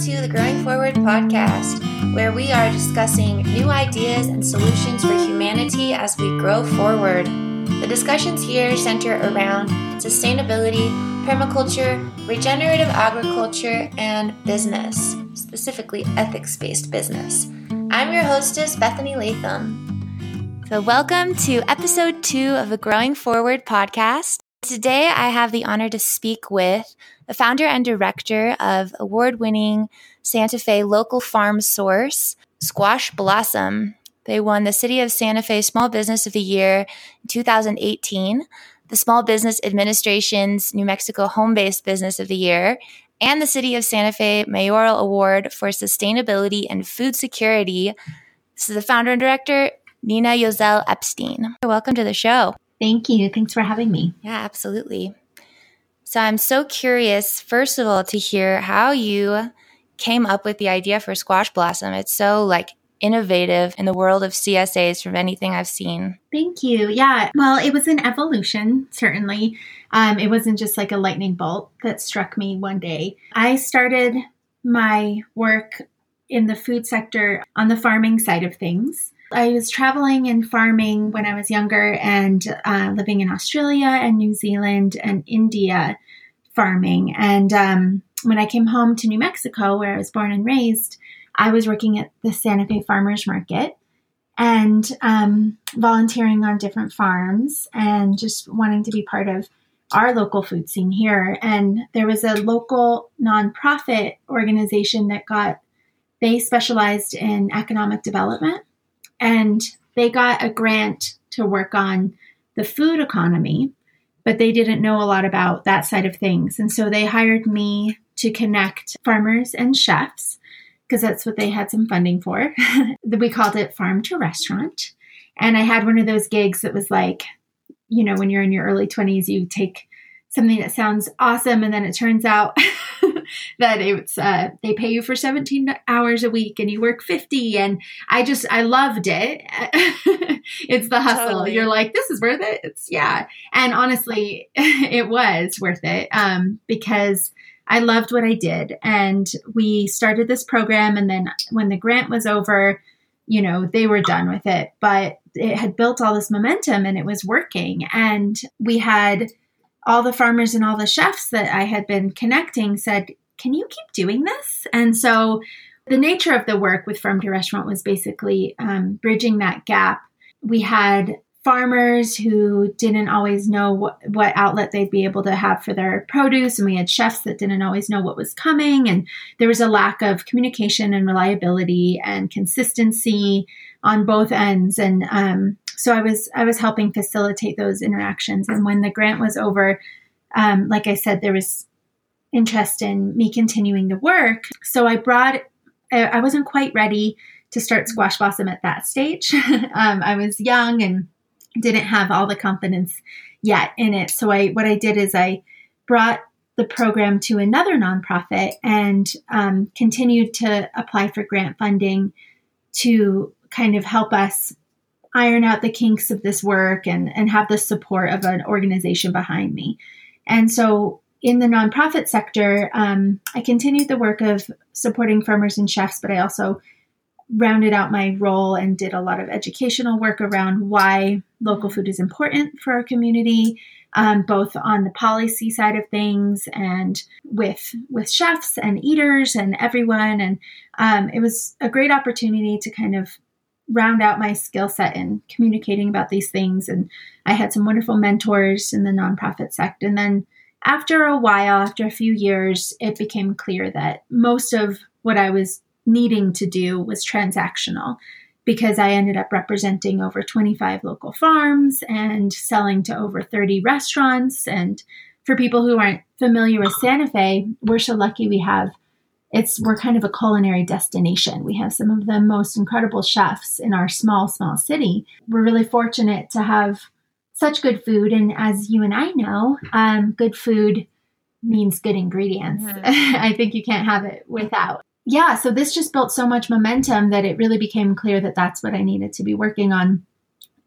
to the Growing Forward podcast, where we are discussing new ideas and solutions for humanity as we grow forward. The discussions here center around sustainability, permaculture, regenerative agriculture, and business, specifically ethics based business. I'm your hostess, Bethany Latham. So, welcome to episode two of the Growing Forward podcast. Today, I have the honor to speak with the founder and director of award winning Santa Fe local farm source, Squash Blossom. They won the City of Santa Fe Small Business of the Year in 2018, the Small Business Administration's New Mexico Home Based Business of the Year, and the City of Santa Fe Mayoral Award for Sustainability and Food Security. This is the founder and director, Nina Yozell Epstein. Welcome to the show. Thank you. Thanks for having me. Yeah, absolutely. So I'm so curious, first of all, to hear how you came up with the idea for Squash Blossom. It's so like innovative in the world of CSAs from anything I've seen. Thank you. Yeah. Well, it was an evolution, certainly. Um, it wasn't just like a lightning bolt that struck me one day. I started my work in the food sector on the farming side of things. I was traveling and farming when I was younger and uh, living in Australia and New Zealand and India farming. And um, when I came home to New Mexico, where I was born and raised, I was working at the Santa Fe Farmers Market and um, volunteering on different farms and just wanting to be part of our local food scene here. And there was a local nonprofit organization that got, they specialized in economic development and they got a grant to work on the food economy, but they didn't know a lot about that side of things. And so they hired me to connect farmers and chefs because that's what they had some funding for. we called it farm to restaurant. And I had one of those gigs that was like, you know, when you're in your early 20s, you take something that sounds awesome and then it turns out that it's uh, they pay you for 17 hours a week and you work 50 and i just i loved it. It's the hustle. Totally. you're like this is worth it? It's yeah. And honestly it was worth it um, because i loved what i did and we started this program and then when the grant was over you know they were done with it but it had built all this momentum and it was working and we had all the farmers and all the chefs that I had been connecting said, Can you keep doing this? And so the nature of the work with Farm to Restaurant was basically um, bridging that gap. We had farmers who didn't always know what, what outlet they'd be able to have for their produce, and we had chefs that didn't always know what was coming, and there was a lack of communication and reliability and consistency on both ends. And um, so I was I was helping facilitate those interactions. And when the grant was over, um, like I said, there was interest in me continuing the work. So I brought. I wasn't quite ready to start Squash Blossom at that stage. um, I was young and didn't have all the confidence yet in it. So I what I did is I brought the program to another nonprofit and um, continued to apply for grant funding to kind of help us iron out the kinks of this work and, and have the support of an organization behind me. And so in the nonprofit sector, um, I continued the work of supporting farmers and chefs, but I also rounded out my role and did a lot of educational work around why local food is important for our community, um, both on the policy side of things and with with chefs and eaters and everyone. And um, it was a great opportunity to kind of round out my skill set in communicating about these things. And I had some wonderful mentors in the nonprofit sector. And then after a while, after a few years, it became clear that most of what I was needing to do was transactional because I ended up representing over 25 local farms and selling to over 30 restaurants. And for people who aren't familiar with Santa Fe, we're so lucky we have it's we're kind of a culinary destination. We have some of the most incredible chefs in our small, small city. We're really fortunate to have such good food, and as you and I know, um, good food means good ingredients. Mm-hmm. I think you can't have it without. Yeah, so this just built so much momentum that it really became clear that that's what I needed to be working on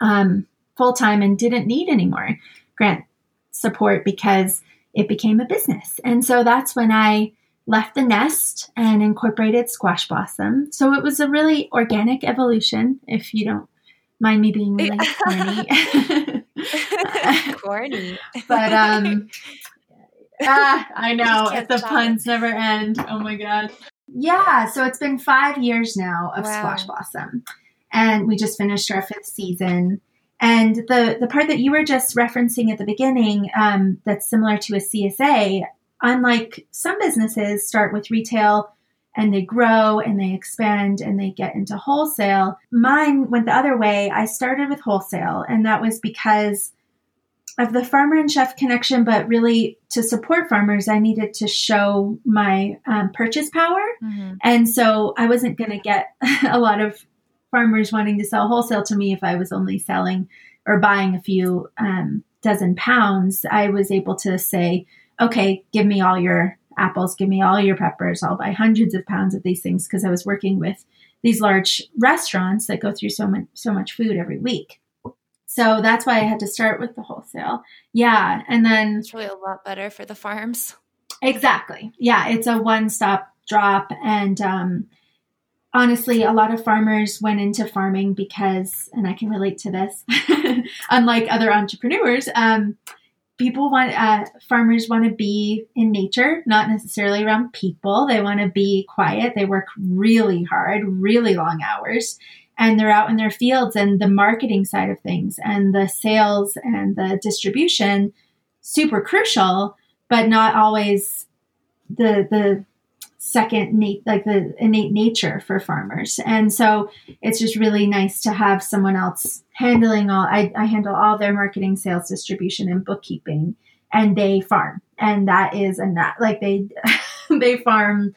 um, full time and didn't need any more grant support because it became a business. And so that's when I left the nest and incorporated squash blossom. So it was a really organic evolution, if you don't mind me being really corny. corny. but um ah, I know the puns never end. Oh my god. Yeah, so it's been five years now of wow. Squash Blossom, and we just finished our fifth season. And the the part that you were just referencing at the beginning, um, that's similar to a CSA, unlike some businesses start with retail and they grow and they expand and they get into wholesale. Mine went the other way. I started with wholesale, and that was because of the farmer and chef connection, but really to support farmers, I needed to show my um, purchase power. Mm-hmm. And so I wasn't going to get a lot of farmers wanting to sell wholesale to me if I was only selling or buying a few um, dozen pounds. I was able to say, okay, give me all your apples, give me all your peppers. I'll buy hundreds of pounds of these things because I was working with these large restaurants that go through so much so much food every week. So that's why I had to start with the wholesale. Yeah, and then it's really a lot better for the farms. Exactly. Yeah, it's a one-stop drop and um, honestly, a lot of farmers went into farming because, and I can relate to this, unlike other entrepreneurs, um, people want uh, farmers want to be in nature not necessarily around people. They want to be quiet. They work really hard really long hours and they're out in their fields and the marketing side of things and the sales and the distribution super crucial but not always the the second nat- like the innate nature for farmers. And so it's just really nice to have someone else handling all I, I handle all their marketing sales distribution and bookkeeping and they farm. And that is a not like they they farm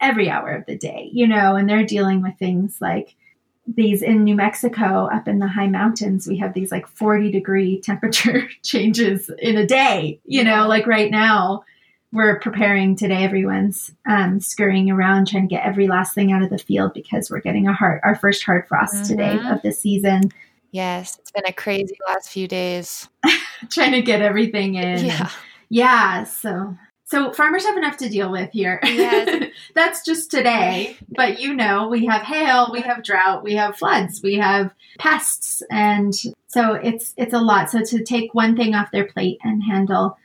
every hour of the day you know and they're dealing with things like these in New Mexico up in the high mountains, we have these like 40 degree temperature changes in a day. You know, like right now, we're preparing today. Everyone's um, scurrying around trying to get every last thing out of the field because we're getting a hard, our first hard frost mm-hmm. today of the season. Yes, it's been a crazy last few days. trying to get everything in. Yeah. Yeah. So so farmers have enough to deal with here. Yes. That's just today. But you know, we have hail, we have drought, we have floods, we have pests, and so it's it's a lot. So to take one thing off their plate and handle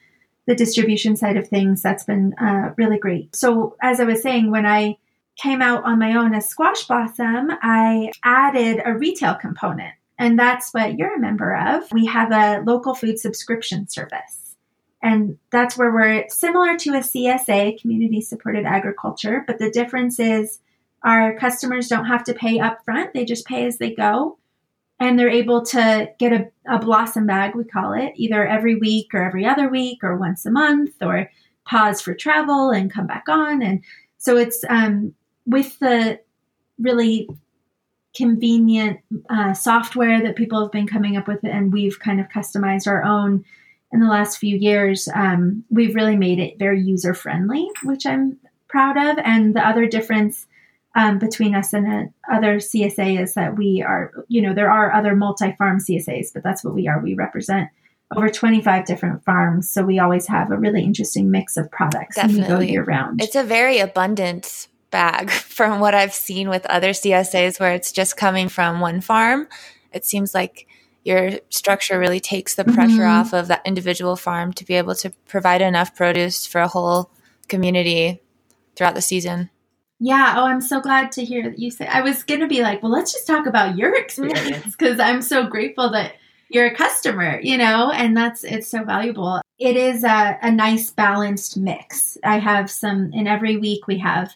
the distribution side of things, that's been uh, really great. So as I was saying, when I came out on my own as Squash Blossom, I added a retail component. And that's what you're a member of. We have a local food subscription service. And that's where we're similar to a CSA, community supported agriculture, but the difference is our customers don't have to pay upfront, they just pay as they go. And they're able to get a, a blossom bag, we call it, either every week or every other week or once a month or pause for travel and come back on. And so it's um, with the really convenient uh, software that people have been coming up with, and we've kind of customized our own in the last few years, um, we've really made it very user friendly, which I'm proud of. And the other difference um, between us and other CSA is that we are, you know, there are other multi farm CSAs, but that's what we are. We represent over 25 different farms. So we always have a really interesting mix of products Definitely. and we go year round. It's a very abundant bag from what I've seen with other CSAs where it's just coming from one farm. It seems like your structure really takes the pressure mm-hmm. off of that individual farm to be able to provide enough produce for a whole community throughout the season. Yeah. Oh, I'm so glad to hear that you say. I was going to be like, well, let's just talk about your experience because I'm so grateful that you're a customer, you know, and that's it's so valuable. It is a, a nice balanced mix. I have some in every week. We have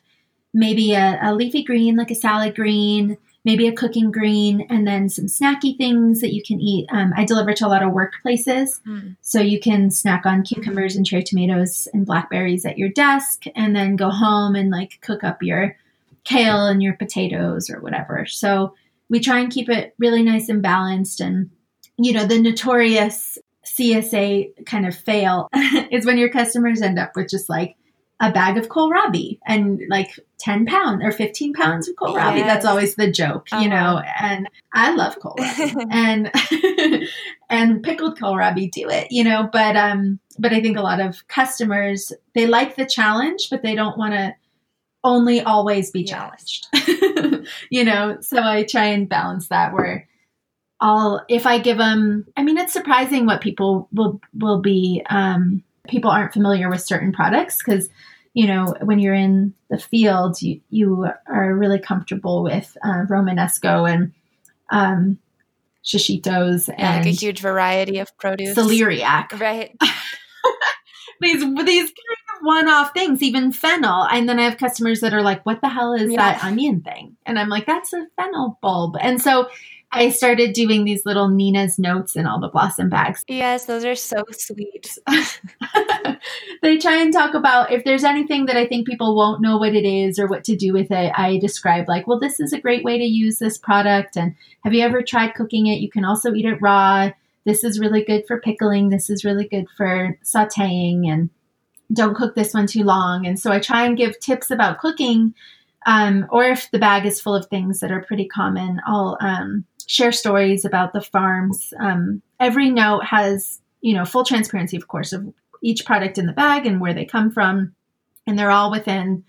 maybe a, a leafy green, like a salad green maybe a cooking green, and then some snacky things that you can eat. Um, I deliver to a lot of workplaces, mm. so you can snack on cucumbers and cherry tomatoes and blackberries at your desk, and then go home and like cook up your kale and your potatoes or whatever. So we try and keep it really nice and balanced. And you know, the notorious CSA kind of fail is when your customers end up with just like a bag of kohlrabi and like 10 pounds or 15 pounds of kohlrabi. Yes. That's always the joke, uh-huh. you know, and I love kohlrabi and, and pickled kohlrabi do it, you know, but, um, but I think a lot of customers, they like the challenge, but they don't want to only always be challenged, yes. you know, so I try and balance that where, I'll if I give them I mean it's surprising what people will will be um people aren't familiar with certain products because you know when you're in the field you you are really comfortable with uh, romanesco and um shishitos and yeah, like a huge variety of produce. Celeriac. Right. These these kind of one-off things even fennel. And then i have customers that are like what the hell is yeah. that onion thing? And i'm like that's a fennel bulb. And so I started doing these little Nina's notes in all the blossom bags. Yes, those are so sweet. they try and talk about if there's anything that I think people won't know what it is or what to do with it. I describe, like, well, this is a great way to use this product. And have you ever tried cooking it? You can also eat it raw. This is really good for pickling. This is really good for sauteing. And don't cook this one too long. And so I try and give tips about cooking. Um, or if the bag is full of things that are pretty common, I'll um, share stories about the farms. Um, every note has, you know, full transparency, of course, of each product in the bag and where they come from, and they're all within.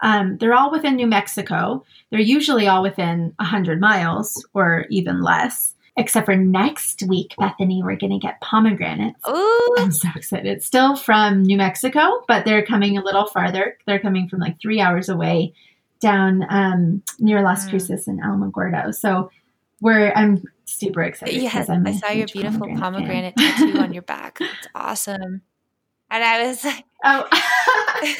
Um, they're all within New Mexico. They're usually all within 100 miles or even less. Except for next week, Bethany, we're going to get pomegranates. Ooh. I'm so excited. Still from New Mexico, but they're coming a little farther. They're coming from like three hours away down um, near Las mm. Cruces and Alamogordo. So where I'm super excited. Yes, I saw your beautiful pomegranate, pomegranate tattoo on your back. It's awesome. And I was like, oh, I,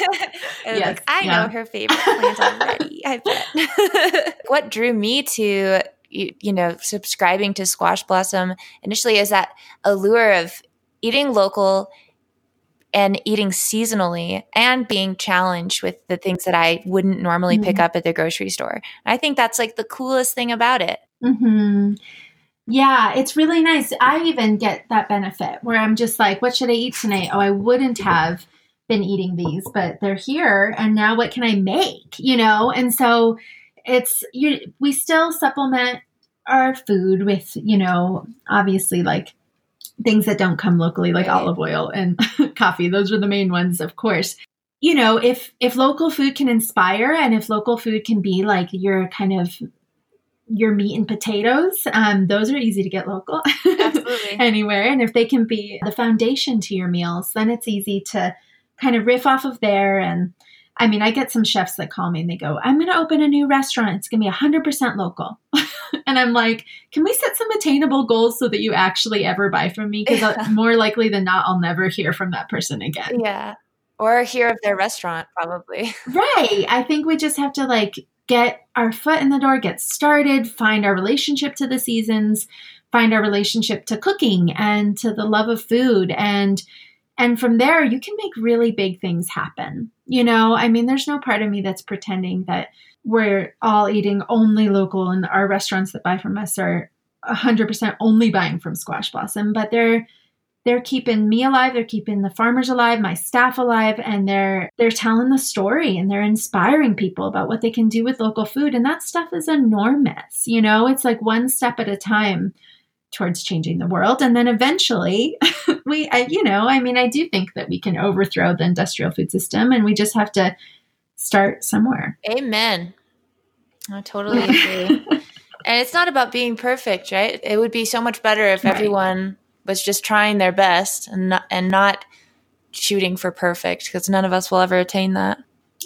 yes, like, I yeah. know her favorite plant already. I bet. what drew me to you, you know subscribing to Squash Blossom initially is that allure of eating local and eating seasonally and being challenged with the things that I wouldn't normally mm-hmm. pick up at the grocery store. And I think that's like the coolest thing about it. Mm-hmm. Yeah, it's really nice. I even get that benefit where I'm just like, what should I eat tonight? Oh, I wouldn't have been eating these, but they're here. And now what can I make? You know? And so it's, you, we still supplement our food with, you know, obviously like things that don't come locally, like right. olive oil and coffee. Those are the main ones, of course. You know, if if local food can inspire and if local food can be like your kind of your meat and potatoes. Um, those are easy to get local anywhere. And if they can be the foundation to your meals, then it's easy to kind of riff off of there. And I mean, I get some chefs that call me and they go, I'm going to open a new restaurant. It's going to be 100% local. and I'm like, can we set some attainable goals so that you actually ever buy from me? Because yeah. more likely than not, I'll never hear from that person again. Yeah. Or hear of their restaurant, probably. right. I think we just have to like get our foot in the door, get started, find our relationship to the seasons, find our relationship to cooking and to the love of food and and from there you can make really big things happen. You know, I mean there's no part of me that's pretending that we're all eating only local and our restaurants that buy from us are 100% only buying from Squash Blossom, but they're they're keeping me alive they're keeping the farmers alive my staff alive and they're they're telling the story and they're inspiring people about what they can do with local food. And that stuff is enormous you know? It's like one step at a time towards changing the world. And then eventually we I, you know i mean i do think that we can overthrow the industrial food system and we just have to start somewhere. Amen. I totally agree. And it's not about being perfect right? It would be so much better if right. everyone was just trying their best and not, and not shooting for perfect because none of us will ever attain that.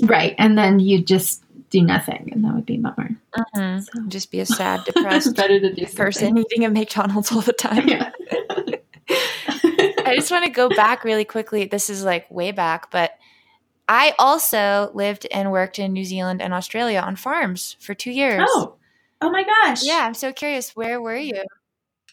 Right. And then you just do nothing and that would be bummer. Mm-hmm. So. Just be a sad, depressed better to do person eating a McDonald's all the time. Yeah. I just want to go back really quickly. This is like way back, but I also lived and worked in New Zealand and Australia on farms for two years. Oh, oh my gosh. Yeah, I'm so curious. Where were you?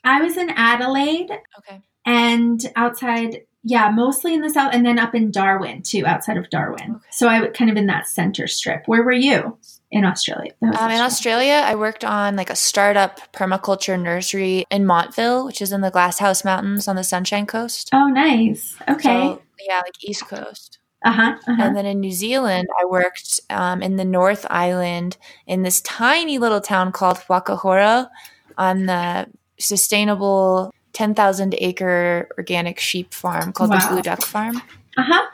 I was in Adelaide. Okay. And outside, yeah, mostly in the south, and then up in Darwin too, outside of Darwin. Okay. So I kind of in that center strip. Where were you in Australia? Um, Australia? In Australia, I worked on like a startup permaculture nursery in Montville, which is in the Glasshouse Mountains on the Sunshine Coast. Oh, nice. Okay. So, yeah, like East Coast. Uh-huh, uh-huh. And then in New Zealand, I worked um, in the North Island in this tiny little town called Whakahoro on the sustainable 10,000 acre organic sheep farm called wow. the Blue Duck Farm. Uh huh.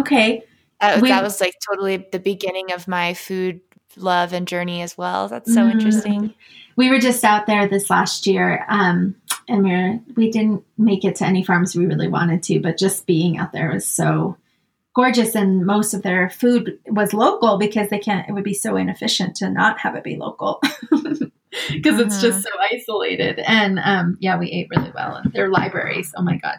Okay. That, we, that was like totally the beginning of my food love and journey as well. That's so mm, interesting. We were just out there this last year, um, and we are we didn't make it to any farms we really wanted to, but just being out there was so gorgeous. And most of their food was local because they can't. It would be so inefficient to not have it be local. because it's just mm-hmm. so isolated. And um, yeah, we ate really well. And their libraries, oh my God,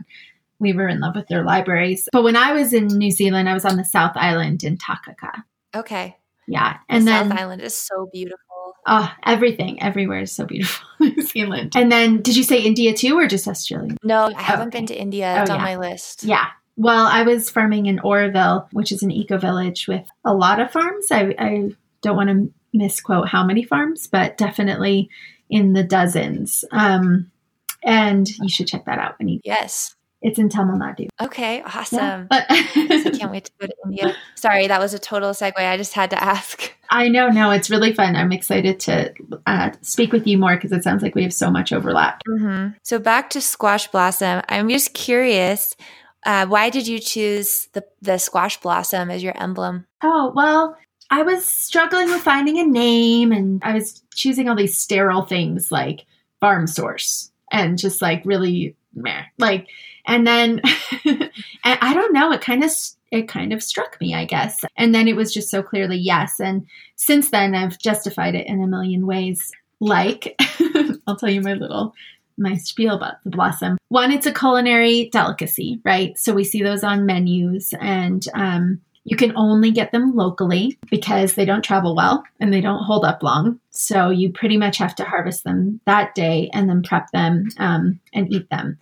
we were in love with their libraries. But when I was in New Zealand, I was on the South Island in Takaka. Okay. Yeah. And the then South Island is so beautiful. Oh, everything, everywhere is so beautiful. New Zealand. And then did you say India too or just Australia? No, I haven't okay. been to India. It's oh, on yeah. my list. Yeah. Well, I was farming in Auroville, which is an eco village with a lot of farms. I, I don't want to misquote how many farms, but definitely in the dozens. Um, and you should check that out when you. Yes. It's in Tamil Nadu. Okay, awesome. Yeah. I can't wait to go to India. Sorry, that was a total segue. I just had to ask. I know, no, it's really fun. I'm excited to uh, speak with you more because it sounds like we have so much overlap. Mm-hmm. So, back to Squash Blossom. I'm just curious uh, why did you choose the, the squash blossom as your emblem? Oh, well, I was struggling with finding a name and I was choosing all these sterile things like farm source and just like really meh. Like, and then and I don't know, it kind of it kind of struck me, I guess. And then it was just so clearly yes. And since then I've justified it in a million ways. Like I'll tell you my little my spiel about the blossom. One, it's a culinary delicacy, right? So we see those on menus and um, you can only get them locally because they don't travel well and they don't hold up long. So you pretty much have to harvest them that day and then prep them um, and eat them.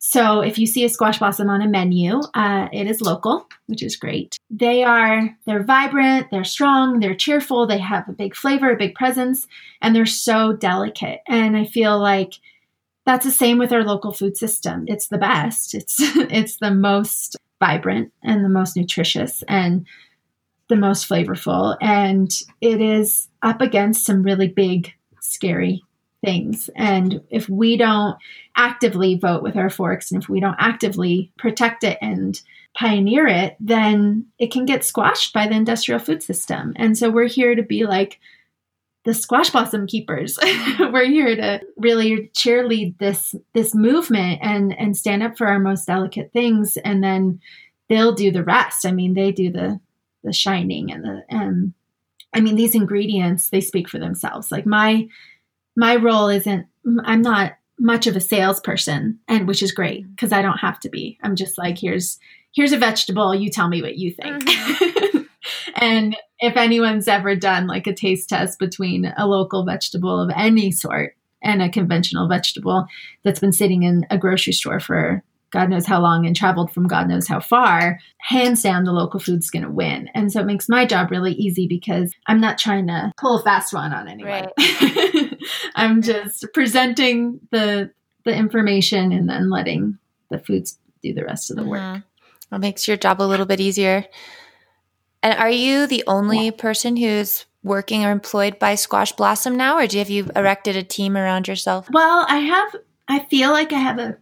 So if you see a squash blossom on a menu, uh, it is local, which is great. They are they're vibrant, they're strong, they're cheerful, they have a big flavor, a big presence, and they're so delicate. And I feel like that's the same with our local food system. It's the best. It's it's the most vibrant and the most nutritious and the most flavorful and it is up against some really big scary things. And if we don't actively vote with our forks and if we don't actively protect it and pioneer it, then it can get squashed by the industrial food system. And so we're here to be like the squash blossom keepers. we're here to really cheerlead this this movement and and stand up for our most delicate things and then they'll do the rest. I mean, they do the the shining and the and I mean these ingredients they speak for themselves. Like my my role isn't i'm not much of a salesperson and which is great because i don't have to be i'm just like here's here's a vegetable you tell me what you think mm-hmm. and if anyone's ever done like a taste test between a local vegetable of any sort and a conventional vegetable that's been sitting in a grocery store for God knows how long and traveled from God knows how far, hands down, the local food's going to win. And so it makes my job really easy because I'm not trying to pull a fast one on anyone. Right. I'm just presenting the the information and then letting the foods do the rest of the work. Mm-hmm. That makes your job a little bit easier. And are you the only yeah. person who's working or employed by Squash Blossom now, or do you have you erected a team around yourself? Well, I have. I feel like I have a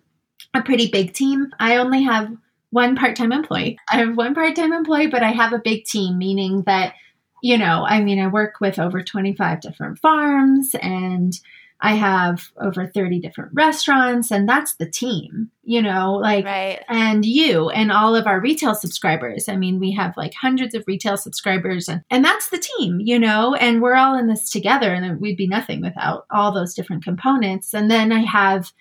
a pretty big team. I only have one part time employee. I have one part time employee, but I have a big team, meaning that, you know, I mean, I work with over 25 different farms and I have over 30 different restaurants, and that's the team, you know, like, right. and you and all of our retail subscribers. I mean, we have like hundreds of retail subscribers, and, and that's the team, you know, and we're all in this together, and we'd be nothing without all those different components. And then I have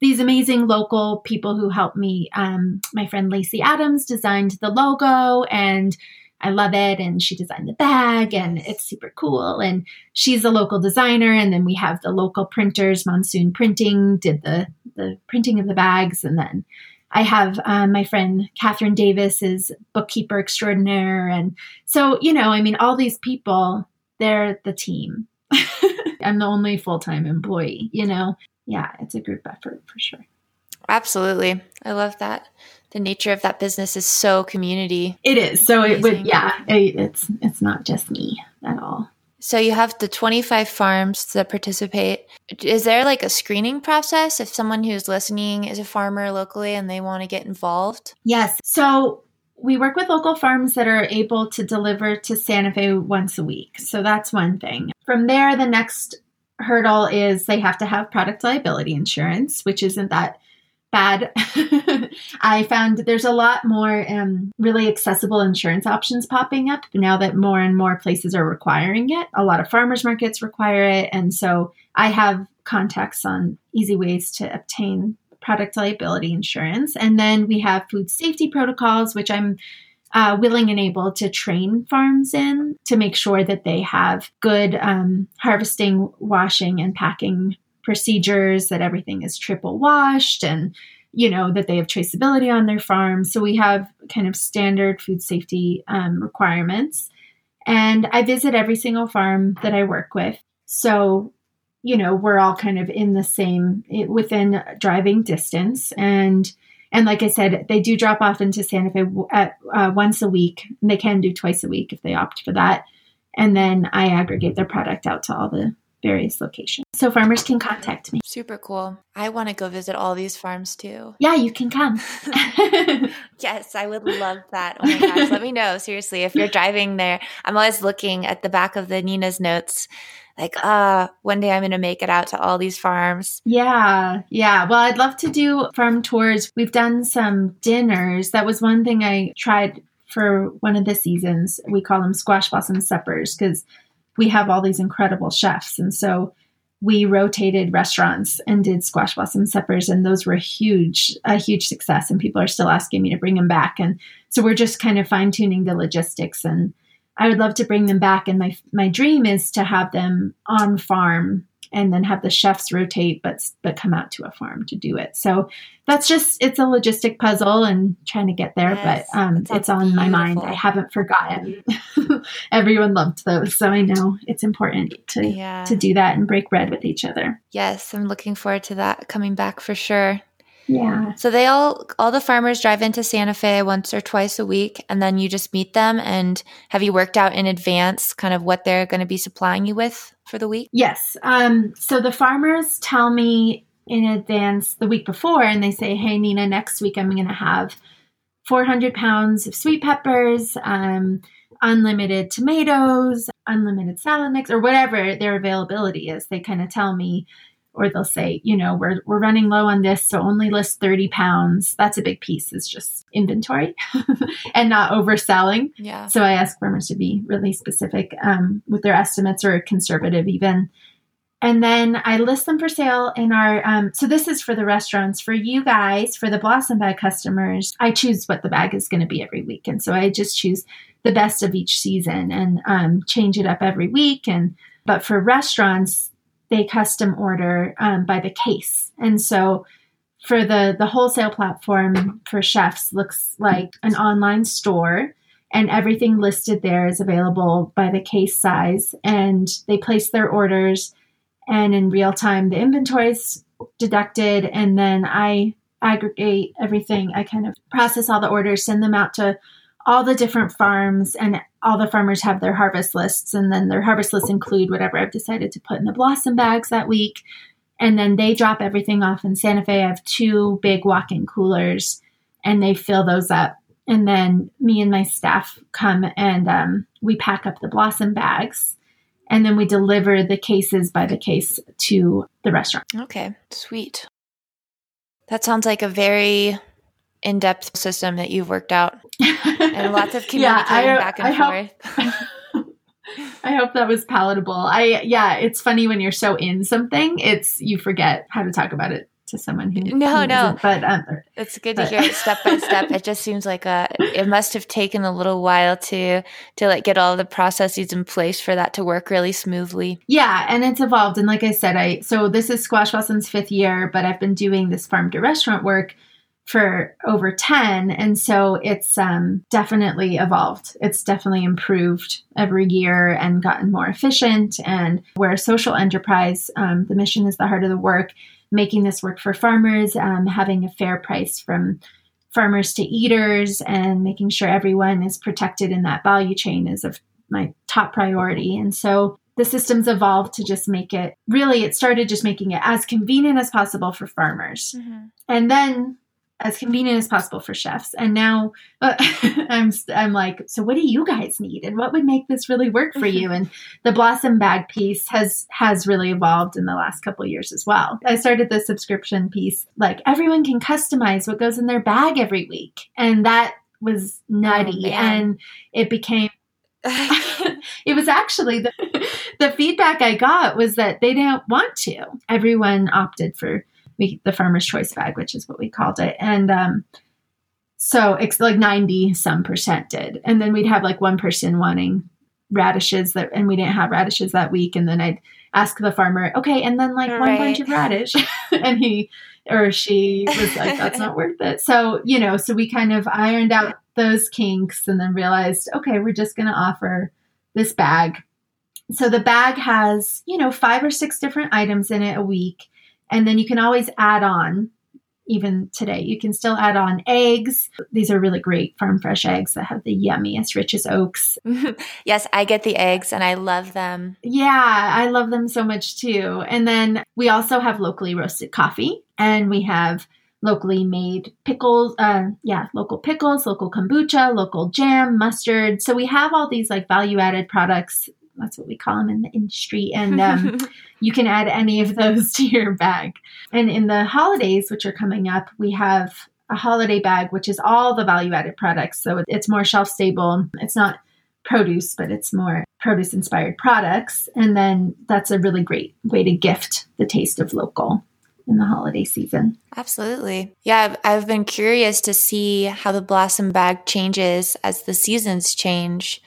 these amazing local people who helped me. Um, my friend Lacey Adams designed the logo and I love it. And she designed the bag and it's super cool. And she's a local designer. And then we have the local printers, Monsoon Printing did the, the printing of the bags. And then I have um, my friend Catherine Davis is bookkeeper extraordinaire. And so, you know, I mean, all these people, they're the team. I'm the only full time employee, you know? yeah, it's a group effort for sure. Absolutely. I love that. The nature of that business is so community. It is. So Amazing. it would, yeah, it, it's, it's not just me at all. So you have the 25 farms that participate. Is there like a screening process if someone who's listening is a farmer locally and they want to get involved? Yes. So we work with local farms that are able to deliver to Santa Fe once a week. So that's one thing. From there, the next hurdle is they have to have product liability insurance, which isn't that bad. I found there's a lot more um, really accessible insurance options popping up now that more and more places are requiring it. A lot of farmers markets require it. And so I have contacts on easy ways to obtain product liability insurance. And then we have food safety protocols, which I'm uh, willing and able to train farms in to make sure that they have good um, harvesting, washing, and packing procedures, that everything is triple washed, and you know that they have traceability on their farm. So we have kind of standard food safety um, requirements. And I visit every single farm that I work with. So you know we're all kind of in the same within driving distance and and like i said they do drop off into santa fe at, uh, once a week and they can do twice a week if they opt for that and then i aggregate their product out to all the various locations so farmers can contact me super cool i want to go visit all these farms too yeah you can come yes i would love that oh my gosh let me know seriously if you're driving there i'm always looking at the back of the nina's notes like, ah, uh, one day I'm going to make it out to all these farms. Yeah. Yeah. Well, I'd love to do farm tours. We've done some dinners. That was one thing I tried for one of the seasons. We call them squash blossom suppers because we have all these incredible chefs. And so we rotated restaurants and did squash blossom suppers and those were a huge a huge success and people are still asking me to bring them back and so we're just kind of fine tuning the logistics and I would love to bring them back. And my my dream is to have them on farm and then have the chefs rotate, but but come out to a farm to do it. So that's just it's a logistic puzzle and trying to get there. Yes, but um, it's on beautiful. my mind. I haven't forgotten. Everyone loved those, so I know it's important to yeah. to do that and break bread with each other. Yes, I'm looking forward to that coming back for sure. Yeah. So they all all the farmers drive into Santa Fe once or twice a week and then you just meet them and have you worked out in advance kind of what they're going to be supplying you with for the week? Yes. Um so the farmers tell me in advance the week before and they say, "Hey Nina, next week I'm going to have 400 pounds of sweet peppers, um unlimited tomatoes, unlimited salad mix or whatever their availability is. They kind of tell me or they'll say, you know, we're, we're running low on this, so only list 30 pounds. That's a big piece, is just inventory and not overselling. Yeah. So I ask farmers to be really specific um, with their estimates or conservative even. And then I list them for sale in our. Um, so this is for the restaurants. For you guys, for the Blossom Bag customers, I choose what the bag is going to be every week, and so I just choose the best of each season and um, change it up every week. And but for restaurants, they custom order um, by the case. And so for the the wholesale platform for chefs looks like an online store and everything listed there is available by the case size and they place their orders and in real time the inventory is deducted and then I aggregate everything. I kind of process all the orders, send them out to all the different farms and all the farmers have their harvest lists and then their harvest lists include whatever I've decided to put in the blossom bags that week. And then they drop everything off in Santa Fe. I have two big walk-in coolers and they fill those up. And then me and my staff come and um, we pack up the blossom bags and then we deliver the cases by the case to the restaurant. Okay, sweet. That sounds like a very in depth system that you've worked out and lots of communicating yeah, I, back and I forth. Hope, I hope that was palatable. I yeah, it's funny when you're so in something, it's you forget how to talk about it to someone who no who no but um, it's good but. to hear it step by step it just seems like a it must have taken a little while to to like get all the processes in place for that to work really smoothly yeah and it's evolved and like i said i so this is squash blossom's fifth year but i've been doing this farm to restaurant work for over 10 and so it's um, definitely evolved it's definitely improved every year and gotten more efficient and we're a social enterprise um, the mission is the heart of the work making this work for farmers, um, having a fair price from farmers to eaters, and making sure everyone is protected in that value chain is of my top priority. And so the systems evolved to just make it really, it started just making it as convenient as possible for farmers. Mm-hmm. And then as convenient as possible for chefs. And now uh, I'm I'm like, so what do you guys need, and what would make this really work for you? And the blossom bag piece has has really evolved in the last couple years as well. I started the subscription piece like everyone can customize what goes in their bag every week, and that was nutty, oh, and it became. it was actually the the feedback I got was that they didn't want to. Everyone opted for we the farmer's choice bag, which is what we called it, and um, so it's like ninety some percent did, and then we'd have like one person wanting radishes that, and we didn't have radishes that week, and then I'd ask the farmer, okay, and then like one bunch of radish, and he or she was like, that's not worth it. So you know, so we kind of ironed out those kinks, and then realized, okay, we're just going to offer this bag. So the bag has, you know, five or six different items in it a week. And then you can always add on, even today, you can still add on eggs. These are really great farm fresh eggs that have the yummiest, richest oaks. yes, I get the eggs and I love them. Yeah, I love them so much too. And then we also have locally roasted coffee and we have locally made pickles uh, yeah local pickles local kombucha local jam mustard so we have all these like value added products that's what we call them in the industry. And um, you can add any of those to your bag. And in the holidays, which are coming up, we have a holiday bag, which is all the value added products. So it's more shelf stable. It's not produce, but it's more produce inspired products. And then that's a really great way to gift the taste of local in the holiday season. Absolutely. Yeah, I've, I've, been curious to see how the blossom bag changes as the seasons change.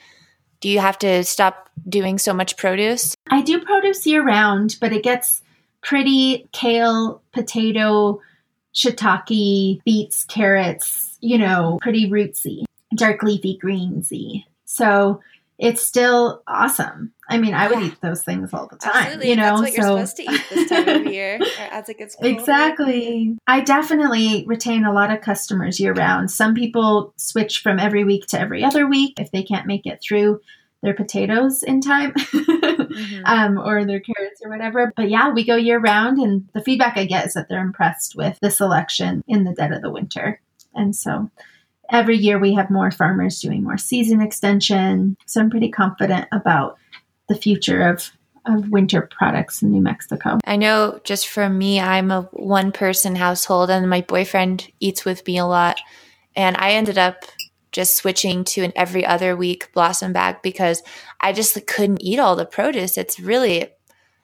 Do you have to stop doing so much produce? I do produce year round, but it gets pretty kale, potato, shiitake, beets, carrots, you know, pretty rootsy, dark leafy greensy. So it's still awesome. I mean, I would eat those things all the time. Absolutely. You know, That's what so, you're supposed to eat this time of year as it gets colder. Exactly. I definitely retain a lot of customers year round. Some people switch from every week to every other week if they can't make it through their potatoes in time mm-hmm. um, or their carrots or whatever. But yeah, we go year round, and the feedback I get is that they're impressed with the selection in the dead of the winter. And so every year we have more farmers doing more season extension. So I'm pretty confident about the future of of winter products in New Mexico. I know just for me, I'm a one person household and my boyfriend eats with me a lot. And I ended up just switching to an every other week blossom bag because I just couldn't eat all the produce. It's really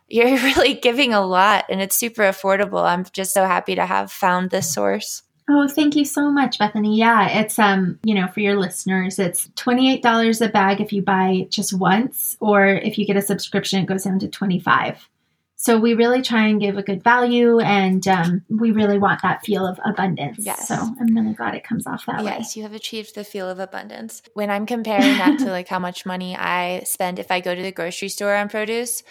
you're really giving a lot and it's super affordable. I'm just so happy to have found this source. Oh, thank you so much, Bethany. Yeah, it's um, you know, for your listeners, it's $28 a bag if you buy just once or if you get a subscription it goes down to 25. So we really try and give a good value and um, we really want that feel of abundance. Yes. So I'm really glad it comes off that yes, way. Yes, you have achieved the feel of abundance. When I'm comparing that to like how much money I spend if I go to the grocery store on produce,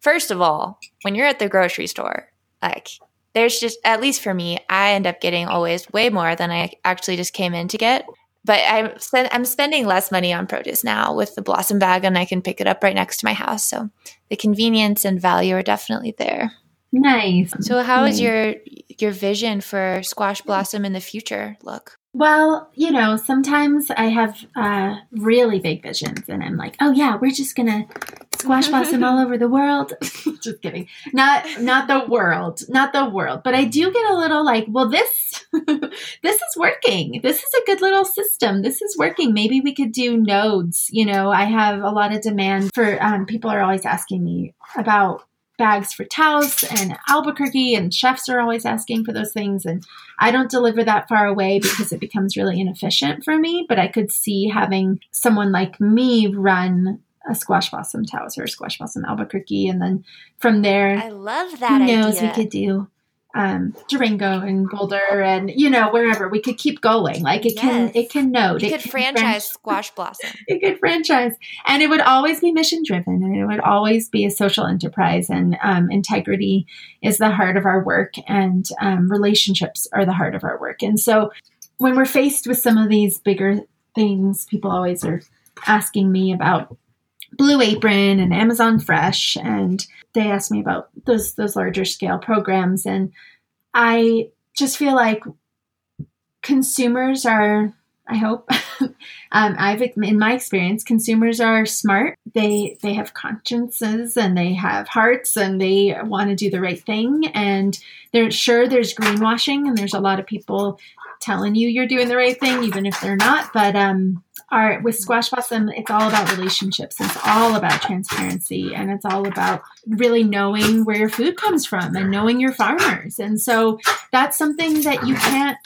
first of all, when you're at the grocery store, like there's just at least for me, I end up getting always way more than I actually just came in to get. But I'm I'm spending less money on produce now with the blossom bag, and I can pick it up right next to my house. So the convenience and value are definitely there. Nice. So, how nice. is your your vision for squash blossom in the future look? Well, you know, sometimes I have uh, really big visions, and I'm like, oh yeah, we're just gonna squash blossom all over the world. just kidding. Not not the world, not the world. But I do get a little like, well, this this is working. This is a good little system. This is working. Maybe we could do nodes. You know, I have a lot of demand for. Um, people are always asking me about bags for Taos and Albuquerque, and chefs are always asking for those things. And I don't deliver that far away because it becomes really inefficient for me. But I could see having someone like me run a squash blossom Taos or a squash blossom Albuquerque, and then from there, I love that. Who knows? Idea. We could do um, Durango and Boulder and you know wherever we could keep going. Like it yes. can it can note. You it could franchise franch- Squash Blossom. it could franchise, and it would always be mission driven, and it would always be a social enterprise. And um, integrity is the heart of our work, and um, relationships are the heart of our work. And so when we're faced with some of these bigger things, people always are asking me about Blue Apron and Amazon Fresh, and they asked me about those those larger scale programs, and I just feel like consumers are. I hope um, I've in my experience, consumers are smart. They they have consciences and they have hearts and they want to do the right thing. And they're sure there's greenwashing and there's a lot of people telling you you're doing the right thing, even if they're not. But um, our with Squash Blossom, it's all about relationships. It's all about transparency, and it's all about really knowing where your food comes from and knowing your farmers. And so that's something that you can't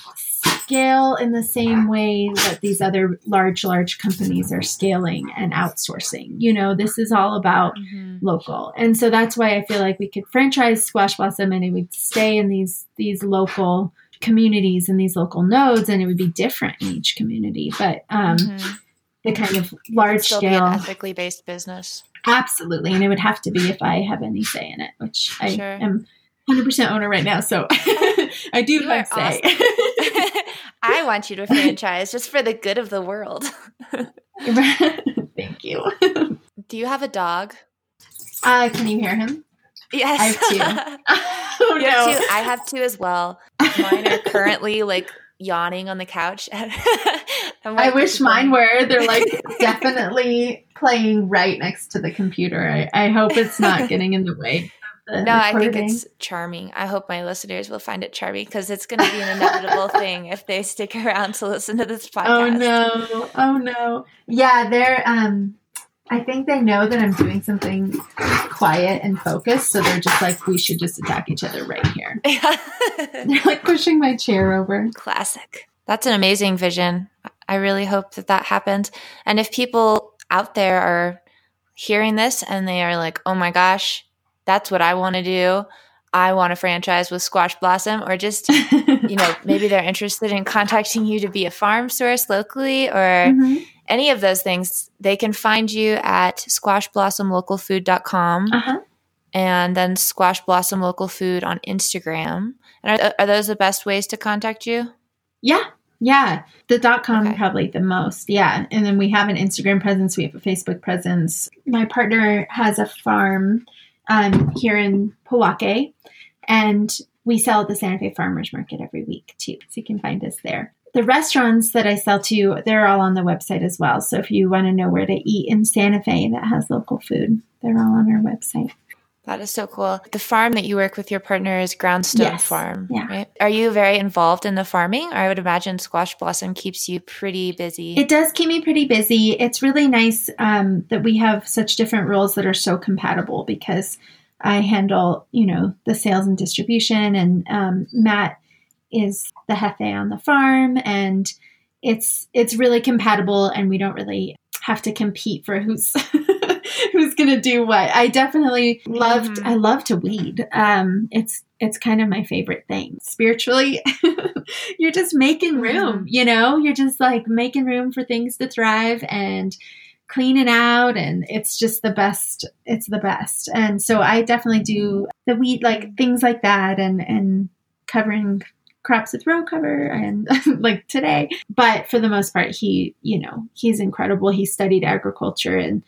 scale in the same way that these other large large companies are scaling and outsourcing you know this is all about mm-hmm. local and so that's why i feel like we could franchise squash blossom and it would stay in these these local communities and these local nodes, and it would be different in each community. But um, mm-hmm. the kind of large scale, ethically based business, absolutely, and it would have to be if I have any say in it, which I sure. am. 100% owner right now, so I do have say. Awesome. I want you to franchise just for the good of the world. Thank you. Do you have a dog? Uh, can you hear him? Yes. I have two. Oh, you no. Two? I have two as well. Mine are currently like yawning on the couch. I wish mine were. They're like definitely playing right next to the computer. I, I hope it's not getting in the way. The no, recording. I think it's charming. I hope my listeners will find it charming because it's going to be an inevitable thing if they stick around to listen to this podcast. Oh no! Oh no! Yeah, they're um I think they know that I'm doing something quiet and focused, so they're just like, we should just attack each other right here. they're like pushing my chair over. Classic. That's an amazing vision. I really hope that that happens. And if people out there are hearing this and they are like, oh my gosh, that's what I want to do. I want a franchise with Squash Blossom, or just, you know, maybe they're interested in contacting you to be a farm source locally or mm-hmm any of those things, they can find you at squashblossomlocalfood.com uh-huh. and then Squash Blossom Local Food on Instagram. And are, are those the best ways to contact you? Yeah. Yeah. The dot com okay. probably the most. Yeah. And then we have an Instagram presence, we have a Facebook presence. My partner has a farm um, here in Pojoaque, and we sell at the Santa Fe Farmers Market every week too. So you can find us there the restaurants that I sell to, they're all on the website as well. So if you want to know where to eat in Santa Fe that has local food, they're all on our website. That is so cool. The farm that you work with your partner is Groundstone yes. Farm, yeah. right? Are you very involved in the farming? Or I would imagine Squash Blossom keeps you pretty busy. It does keep me pretty busy. It's really nice um, that we have such different roles that are so compatible because I handle, you know, the sales and distribution, and um, Matt is the Hefe on the farm and it's it's really compatible and we don't really have to compete for who's who's gonna do what. I definitely loved mm-hmm. I love to weed. Um it's it's kind of my favorite thing. Spiritually, you're just making room, mm-hmm. you know? You're just like making room for things to thrive and cleaning out and it's just the best it's the best and so i definitely do the weed like things like that and and covering crops with row cover and like today. But for the most part, he, you know, he's incredible. He studied agriculture in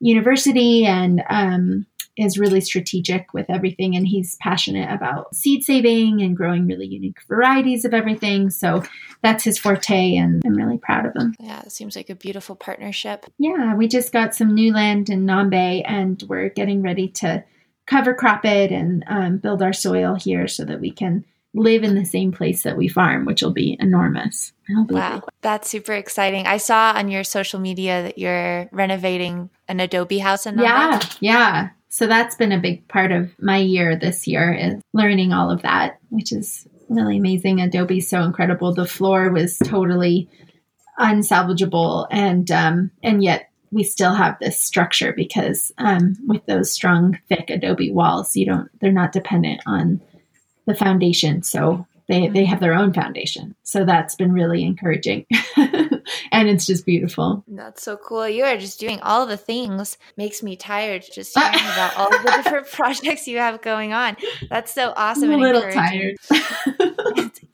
university and um, is really strategic with everything. And he's passionate about seed saving and growing really unique varieties of everything. So that's his forte, and I'm really proud of him. Yeah, it seems like a beautiful partnership. Yeah, we just got some new land in Nambe, and we're getting ready to cover crop it and um, build our soil here so that we can live in the same place that we farm, which will be enormous. Wow, that's super exciting. I saw on your social media that you're renovating an adobe house in the Yeah, yeah. So that's been a big part of my year this year is learning all of that, which is really amazing. Adobe's so incredible. The floor was totally unsalvageable, and um, and yet we still have this structure because um, with those strong, thick adobe walls, you don't they're not dependent on the foundation. So they they mm-hmm. have their own foundation. So that's been really encouraging. and it's just beautiful. That's so cool. You are just doing all the things. Makes me tired just hearing about all the different projects you have going on. That's so awesome. I'm a little tired.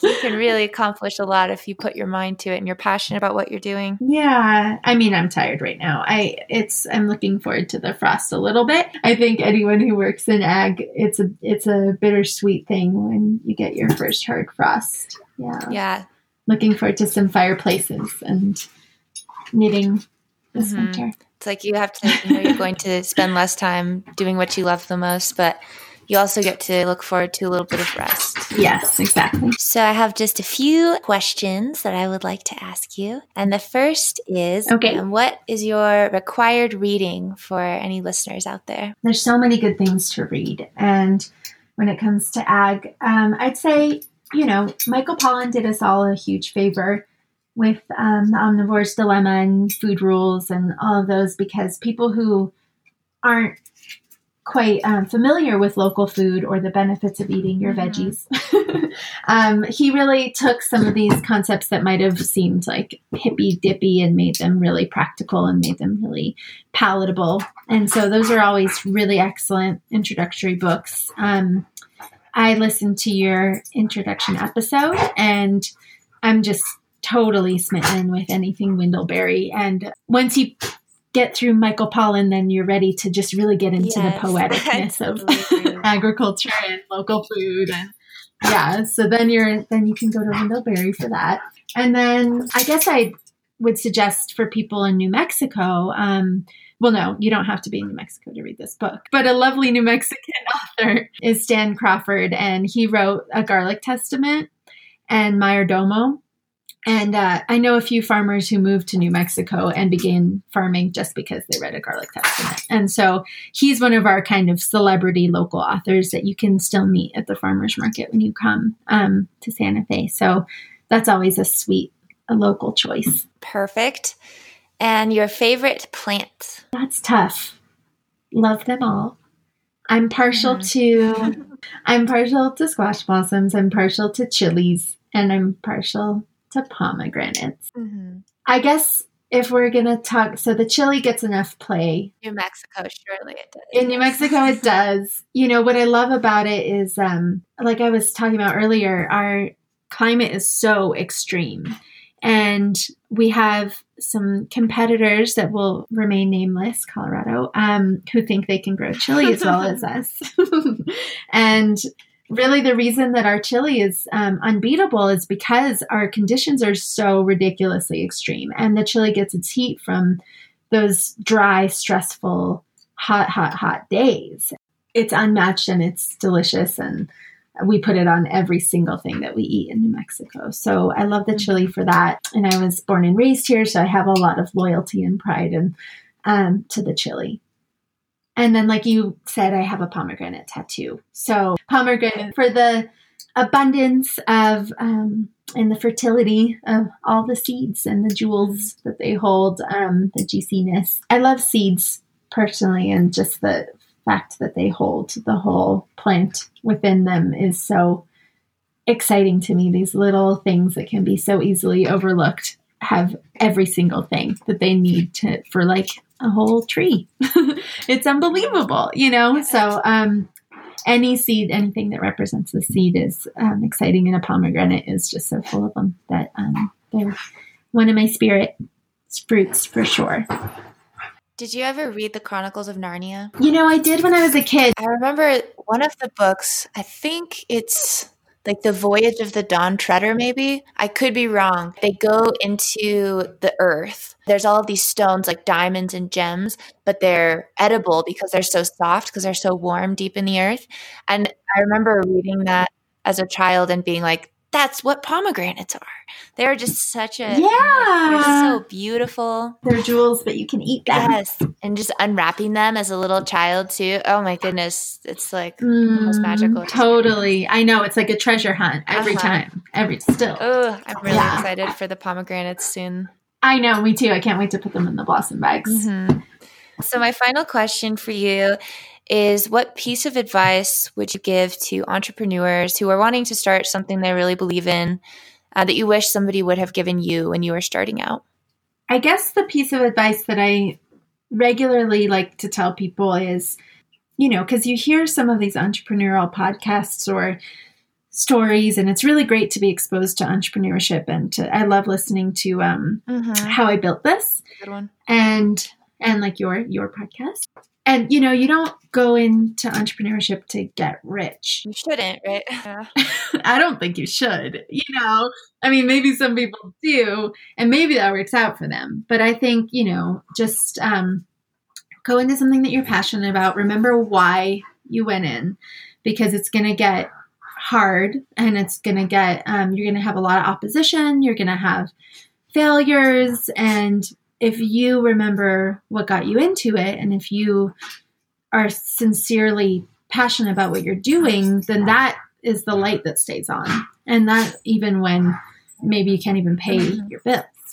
you can really accomplish a lot if you put your mind to it and you're passionate about what you're doing. Yeah. I mean, I'm tired right now. I it's I'm looking forward to the frost a little bit. I think anyone who works in ag, it's a it's a bittersweet thing when you get your first frost. Yeah. Yeah. Looking forward to some fireplaces and knitting this mm-hmm. winter. It's like you have to you know you're going to spend less time doing what you love the most, but you also get to look forward to a little bit of rest. Yes, exactly. So I have just a few questions that I would like to ask you. And the first is okay. Um, what is your required reading for any listeners out there? There's so many good things to read. And when it comes to ag, um, I'd say, you know, Michael Pollan did us all a huge favor with um, the omnivore's dilemma and food rules and all of those because people who aren't quite um, familiar with local food or the benefits of eating your mm-hmm. veggies. um, he really took some of these concepts that might have seemed like hippy dippy and made them really practical and made them really palatable. And so those are always really excellent introductory books. Um, I listened to your introduction episode and I'm just totally smitten with anything Wendell Berry. And once you get through Michael Pollan, then you're ready to just really get into yes, the poeticness of agriculture and local food. And yeah, so then you're then you can go to Wendell Berry for that. And then I guess I would suggest for people in New Mexico. Um, well, no, you don't have to be in New Mexico to read this book, but a lovely New Mexican author is Stan Crawford, and he wrote A Garlic Testament and Mayordomo. And uh, I know a few farmers who moved to New Mexico and began farming just because they read a garlic testament. And so he's one of our kind of celebrity local authors that you can still meet at the farmers market when you come um, to Santa Fe. So that's always a sweet, a local choice. Perfect. And your favorite plant? That's tough. Love them all. I'm partial mm. to I'm partial to squash blossoms. I'm partial to chilies, and I'm partial to pomegranates. Mm-hmm. I guess if we're gonna talk, so the chili gets enough play. New Mexico, surely it does. In New Mexico, it does. You know what I love about it is, um, like I was talking about earlier, our climate is so extreme, and we have some competitors that will remain nameless, Colorado, um, who think they can grow chili as well as us, and really the reason that our chili is um, unbeatable is because our conditions are so ridiculously extreme and the chili gets its heat from those dry stressful hot hot hot days. It's unmatched and it's delicious and we put it on every single thing that we eat in New Mexico. So I love the chili for that. And I was born and raised here, so I have a lot of loyalty and pride and um, to the chili. And then, like you said, I have a pomegranate tattoo. So, pomegranate for the abundance of um, and the fertility of all the seeds and the jewels that they hold, um, the juiciness. I love seeds personally, and just the fact that they hold the whole plant within them is so exciting to me. These little things that can be so easily overlooked have every single thing that they need to for like a whole tree. it's unbelievable, you know? So, um, any seed, anything that represents the seed is um, exciting, and a pomegranate is just so full of them that um, they're one of my spirit fruits for sure. Did you ever read the Chronicles of Narnia? You know, I did when I was a kid. I remember one of the books, I think it's like the voyage of the dawn treader maybe i could be wrong they go into the earth there's all of these stones like diamonds and gems but they're edible because they're so soft because they're so warm deep in the earth and i remember reading that as a child and being like that's what pomegranates are. They're just such a yeah. They're so beautiful. They're jewels, but you can eat them. Yes, and just unwrapping them as a little child too. Oh my goodness, it's like mm, most magical. Totally, I know it's like a treasure hunt every uh-huh. time. Every still. Oh, I'm really yeah. excited for the pomegranates soon. I know, me too. I can't wait to put them in the blossom bags. Mm-hmm. So my final question for you is what piece of advice would you give to entrepreneurs who are wanting to start something they really believe in uh, that you wish somebody would have given you when you were starting out? I guess the piece of advice that I regularly like to tell people is, you know, because you hear some of these entrepreneurial podcasts or stories and it's really great to be exposed to entrepreneurship and to I love listening to um mm-hmm. how I built this. Good one. And and like your your podcast. And you know, you don't go into entrepreneurship to get rich. You shouldn't, right? Yeah. I don't think you should. You know, I mean, maybe some people do, and maybe that works out for them. But I think you know, just um, go into something that you're passionate about. Remember why you went in, because it's going to get hard, and it's going to get um, you're going to have a lot of opposition. You're going to have failures, and if you remember what got you into it and if you are sincerely passionate about what you're doing, then that is the light that stays on. And that even when maybe you can't even pay your bills,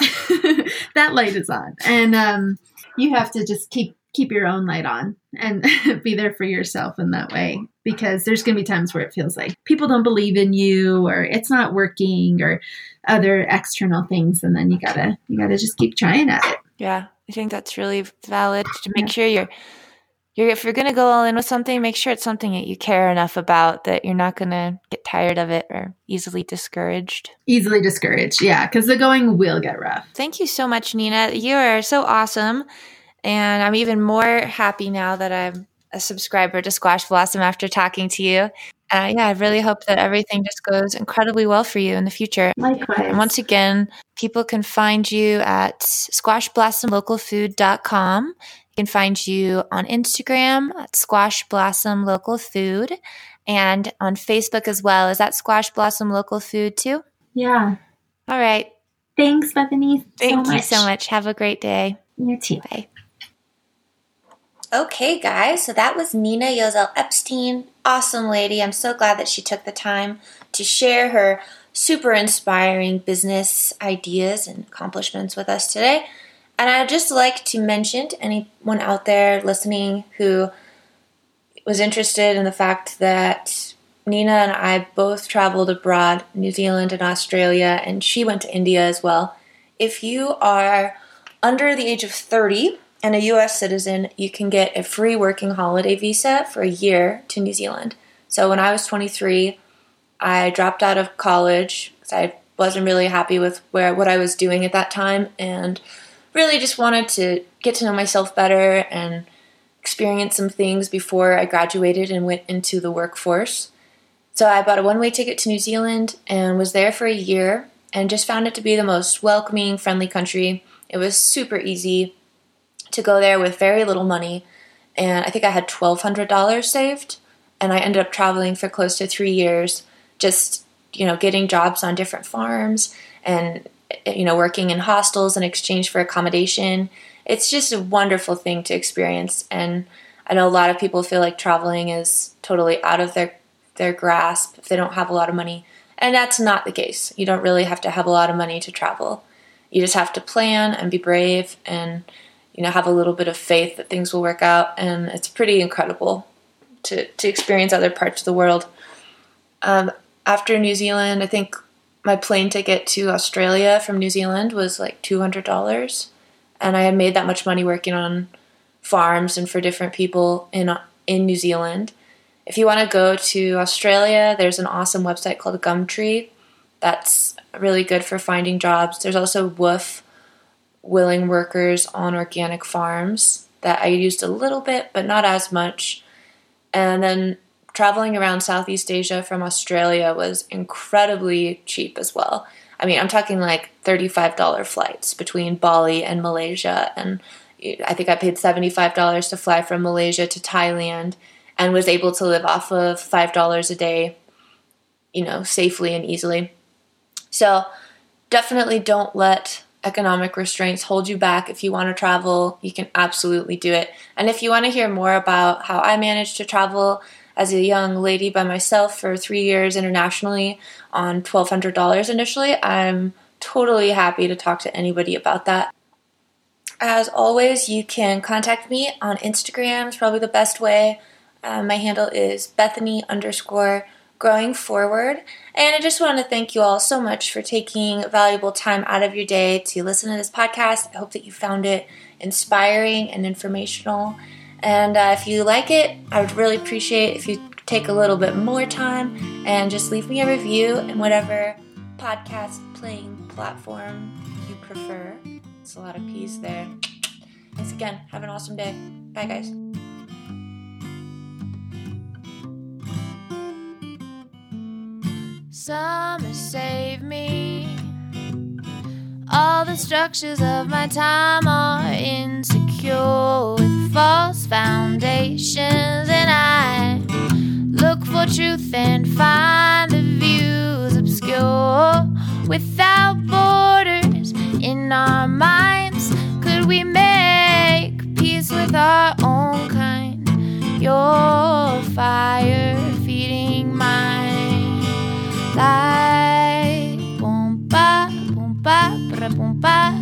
that light is on. And um, you have to just keep keep your own light on and be there for yourself in that way because there's going to be times where it feels like people don't believe in you or it's not working or other external things and then you got to you got to just keep trying at it. Yeah, I think that's really valid to make yeah. sure you're you're if you're going to go all in with something, make sure it's something that you care enough about that you're not going to get tired of it or easily discouraged. Easily discouraged. Yeah, cuz the going will get rough. Thank you so much, Nina. You are so awesome. And I'm even more happy now that I'm a subscriber to Squash Blossom after talking to you. Uh, yeah, I really hope that everything just goes incredibly well for you in the future. Likewise. And once again, people can find you at squashblossomlocalfood.com. You can find you on Instagram at Squash Blossom Local Food and on Facebook as well. Is that Squash Blossom Local Food too? Yeah. All right. Thanks, Bethany. Thank so you so much. Have a great day. You too. Bye. Okay, guys, so that was Nina Yozell Epstein. Awesome lady. I'm so glad that she took the time to share her super inspiring business ideas and accomplishments with us today. And I'd just like to mention to anyone out there listening who was interested in the fact that Nina and I both traveled abroad, New Zealand and Australia, and she went to India as well. If you are under the age of 30, and a US citizen, you can get a free working holiday visa for a year to New Zealand. So when I was 23, I dropped out of college because I wasn't really happy with where what I was doing at that time and really just wanted to get to know myself better and experience some things before I graduated and went into the workforce. So I bought a one-way ticket to New Zealand and was there for a year and just found it to be the most welcoming, friendly country. It was super easy to go there with very little money. And I think I had $1,200 saved. And I ended up traveling for close to three years, just, you know, getting jobs on different farms and, you know, working in hostels in exchange for accommodation. It's just a wonderful thing to experience. And I know a lot of people feel like traveling is totally out of their, their grasp if they don't have a lot of money. And that's not the case. You don't really have to have a lot of money to travel. You just have to plan and be brave and you know, have a little bit of faith that things will work out. And it's pretty incredible to, to experience other parts of the world. Um, after New Zealand, I think my plane ticket to Australia from New Zealand was like $200. And I had made that much money working on farms and for different people in, in New Zealand. If you want to go to Australia, there's an awesome website called Gumtree that's really good for finding jobs. There's also WWOOF, willing workers on organic farms that I used a little bit, but not as much. And then traveling around Southeast Asia from Australia was incredibly cheap as well. I mean, I'm talking like $35 flights between Bali and Malaysia. And I think I paid $75 to fly from Malaysia to Thailand and was able to live off of $5 a day, you know, safely and easily. So definitely don't let economic restraints hold you back if you want to travel, you can absolutely do it. And if you want to hear more about how I managed to travel as a young lady by myself for three years internationally on $1,200 initially, I'm totally happy to talk to anybody about that. As always, you can contact me on Instagram, it's probably the best way. Uh, my handle is Bethany underscore growing forward. And I just want to thank you all so much for taking valuable time out of your day to listen to this podcast. I hope that you found it inspiring and informational. And uh, if you like it, I would really appreciate if you take a little bit more time and just leave me a review in whatever podcast playing platform you prefer. It's a lot of peace there. Thanks again. Have an awesome day. Bye, guys. Summer save me. All the structures of my time are insecure with false foundations, and I look for truth and find the views obscure without borders in our minds. Could we make peace with our own kind? Your fire feeding mine like boom ba boom ba bra boom ba